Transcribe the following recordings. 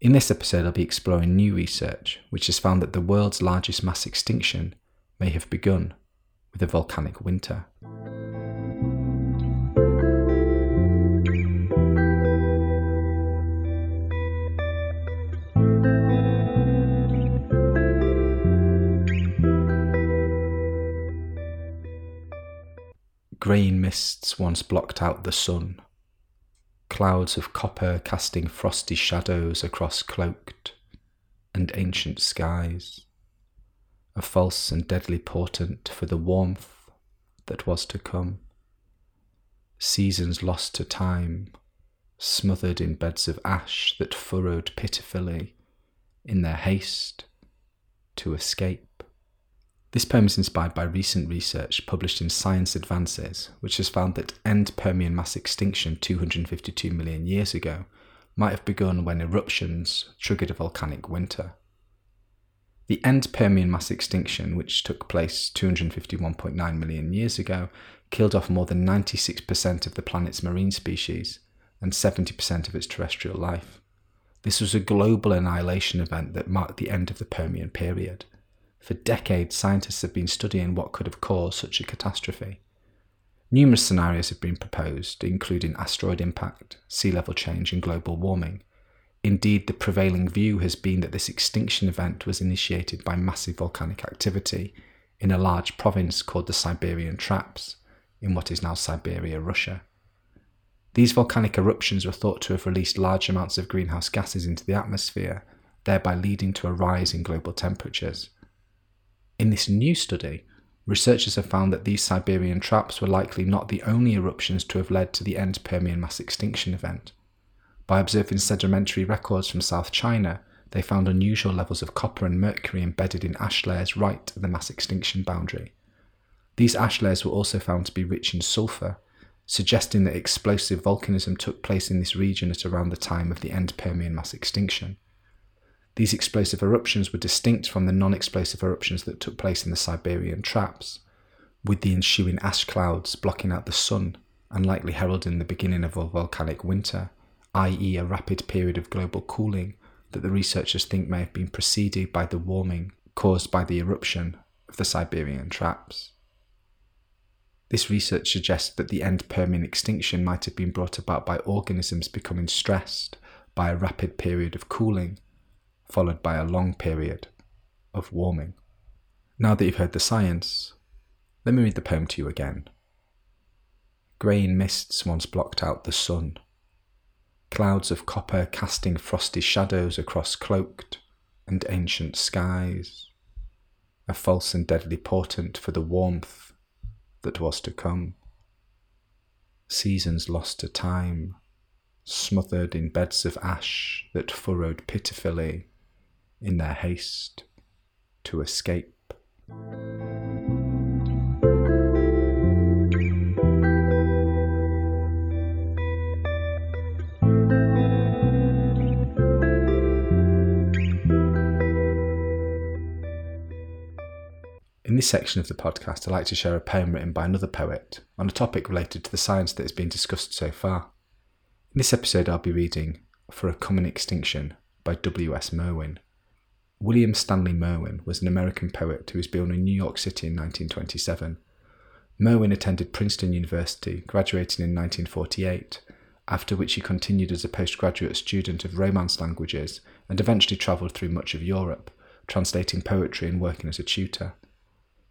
In this episode, I'll be exploring new research which has found that the world's largest mass extinction may have begun with a volcanic winter. Greying mists once blocked out the sun. Clouds of copper casting frosty shadows across cloaked and ancient skies. A false and deadly portent for the warmth that was to come. Seasons lost to time, smothered in beds of ash that furrowed pitifully in their haste to escape. This poem is inspired by recent research published in Science Advances, which has found that end Permian mass extinction 252 million years ago might have begun when eruptions triggered a volcanic winter. The end Permian mass extinction, which took place 251.9 million years ago, killed off more than 96% of the planet's marine species and 70% of its terrestrial life. This was a global annihilation event that marked the end of the Permian period. For decades, scientists have been studying what could have caused such a catastrophe. Numerous scenarios have been proposed, including asteroid impact, sea level change, and global warming. Indeed, the prevailing view has been that this extinction event was initiated by massive volcanic activity in a large province called the Siberian Traps, in what is now Siberia, Russia. These volcanic eruptions were thought to have released large amounts of greenhouse gases into the atmosphere, thereby leading to a rise in global temperatures. In this new study, researchers have found that these Siberian traps were likely not the only eruptions to have led to the end Permian mass extinction event. By observing sedimentary records from South China, they found unusual levels of copper and mercury embedded in ash layers right at the mass extinction boundary. These ash layers were also found to be rich in sulfur, suggesting that explosive volcanism took place in this region at around the time of the end Permian mass extinction. These explosive eruptions were distinct from the non explosive eruptions that took place in the Siberian traps, with the ensuing ash clouds blocking out the sun and likely heralding the beginning of a volcanic winter, i.e., a rapid period of global cooling that the researchers think may have been preceded by the warming caused by the eruption of the Siberian traps. This research suggests that the end Permian extinction might have been brought about by organisms becoming stressed by a rapid period of cooling followed by a long period of warming. Now that you've heard the science, let me read the poem to you again. Greying mists once blocked out the sun, clouds of copper casting frosty shadows across cloaked and ancient skies, a false and deadly portent for the warmth that was to come. Seasons lost to time, smothered in beds of ash that furrowed pitifully in their haste to escape. In this section of the podcast, I'd like to share a poem written by another poet on a topic related to the science that has been discussed so far. In this episode, I'll be reading For a Coming Extinction by W.S. Merwin. William Stanley Merwin was an American poet who was born in New York City in 1927. Merwin attended Princeton University, graduating in 1948, after which he continued as a postgraduate student of Romance languages and eventually travelled through much of Europe, translating poetry and working as a tutor.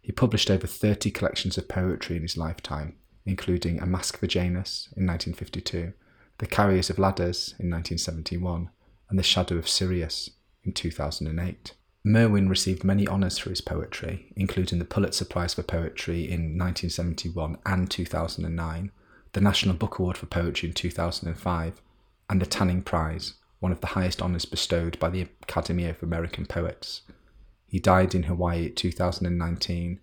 He published over 30 collections of poetry in his lifetime, including A Mask for Janus in 1952, The Carriers of Ladders in 1971, and The Shadow of Sirius in 2008. Merwin received many honours for his poetry, including the Pulitzer Prize for Poetry in 1971 and 2009, the National Book Award for Poetry in 2005, and the Tanning Prize, one of the highest honours bestowed by the Academy of American Poets. He died in Hawaii in 2019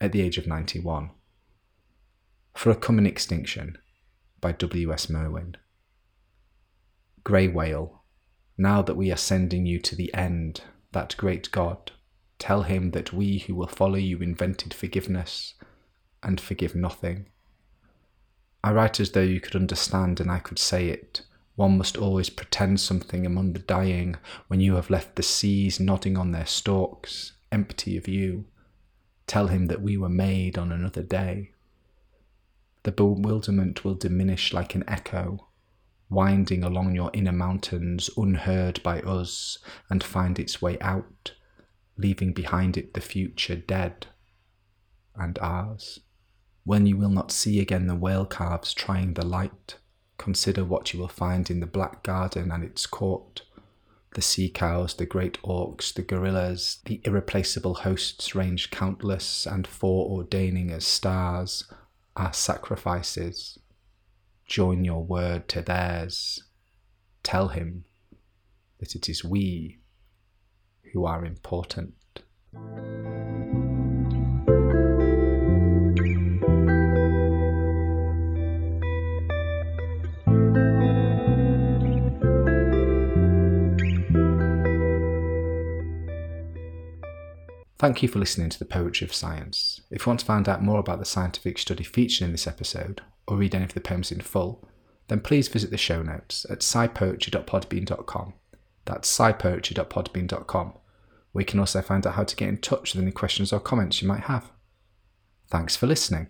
at the age of 91. For a Coming Extinction by W.S. Merwin. Grey Whale, now that we are sending you to the end, that great God, tell him that we who will follow you invented forgiveness and forgive nothing. I write as though you could understand and I could say it. One must always pretend something among the dying when you have left the seas nodding on their stalks, empty of you. Tell him that we were made on another day. The bewilderment will diminish like an echo, winding along your inner mountains unheard by us, and find its way out, leaving behind it the future dead and ours. When you will not see again the whale calves trying the light, consider what you will find in the black garden and its court. The sea cows, the great auks, the gorillas, the irreplaceable hosts range countless and foreordaining as stars, are sacrifices. Join your word to theirs. Tell him that it is we who are important. Thank you for listening to the Poetry of Science. If you want to find out more about the scientific study featured in this episode, or read any of the poems in full, then please visit the show notes at scipoetry.podbean.com. That's scipoetry.podbean.com, you can also find out how to get in touch with any questions or comments you might have. Thanks for listening.